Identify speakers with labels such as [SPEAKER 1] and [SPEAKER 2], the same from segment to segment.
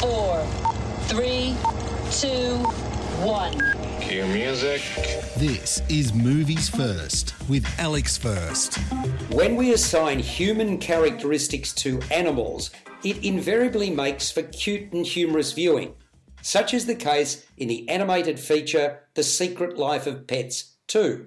[SPEAKER 1] four, three, two, one.
[SPEAKER 2] Cue music.
[SPEAKER 3] This is Movies First with Alex First.
[SPEAKER 4] When we assign human characteristics to animals, it invariably makes for cute and humorous viewing. Such is the case in the animated feature The Secret Life of Pets 2.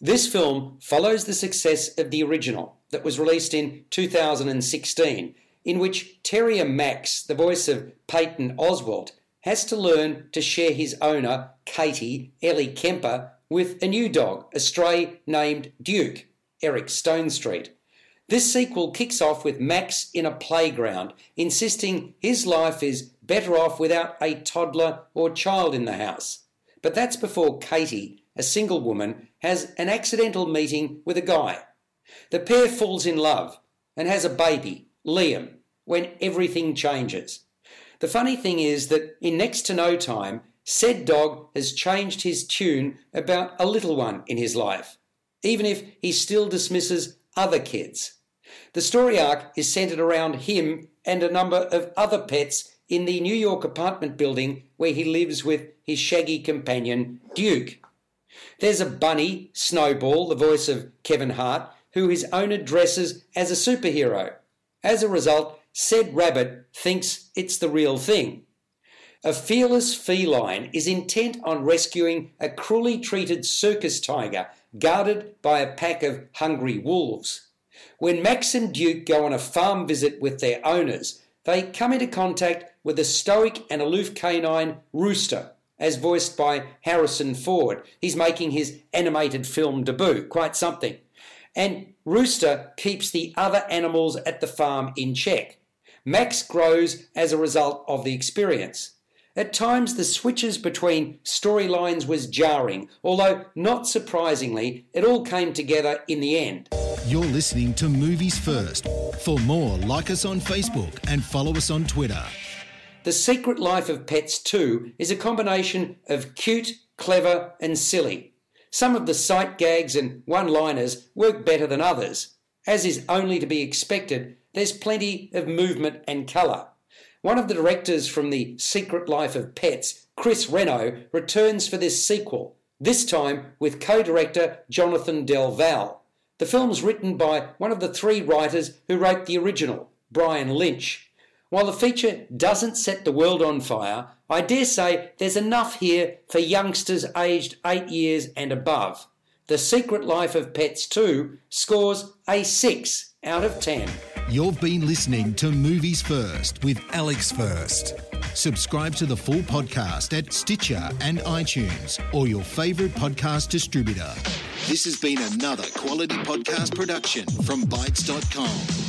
[SPEAKER 4] This film follows the success of the original that was released in 2016, in which Terrier Max, the voice of Patton Oswalt, has to learn to share his owner, Katie Ellie Kemper, with a new dog, a stray named Duke, Eric Stonestreet. This sequel kicks off with Max in a playground, insisting his life is better off without a toddler or child in the house. But that's before Katie, a single woman, has an accidental meeting with a guy. The pair falls in love and has a baby, Liam, when everything changes. The funny thing is that in next to no time, said dog has changed his tune about a little one in his life, even if he still dismisses other kids. The story arc is centered around him and a number of other pets in the New York apartment building where he lives with his shaggy companion, Duke. There's a bunny, Snowball, the voice of Kevin Hart, who his owner dresses as a superhero. As a result, said rabbit thinks it's the real thing. A fearless feline is intent on rescuing a cruelly treated circus tiger guarded by a pack of hungry wolves. When Max and Duke go on a farm visit with their owners, they come into contact with a stoic and aloof canine Rooster, as voiced by Harrison Ford. He's making his animated film debut, quite something. And Rooster keeps the other animals at the farm in check. Max grows as a result of the experience. At times, the switches between storylines was jarring, although not surprisingly, it all came together in the end.
[SPEAKER 3] You're listening to Movies First. For more, like us on Facebook and follow us on Twitter.
[SPEAKER 4] The Secret Life of Pets 2 is a combination of cute, clever, and silly. Some of the sight gags and one liners work better than others. As is only to be expected, there's plenty of movement and colour. One of the directors from The Secret Life of Pets, Chris Renaud, returns for this sequel, this time with co director Jonathan Del Val. The film's written by one of the three writers who wrote the original, Brian Lynch. While the feature doesn't set the world on fire, I dare say there's enough here for youngsters aged 8 years and above. The Secret Life of Pets 2 scores a 6 out of 10.
[SPEAKER 3] You've been listening to Movies First with Alex First. Subscribe to the full podcast at Stitcher and iTunes or your favourite podcast distributor. This has been another quality podcast production from Bytes.com.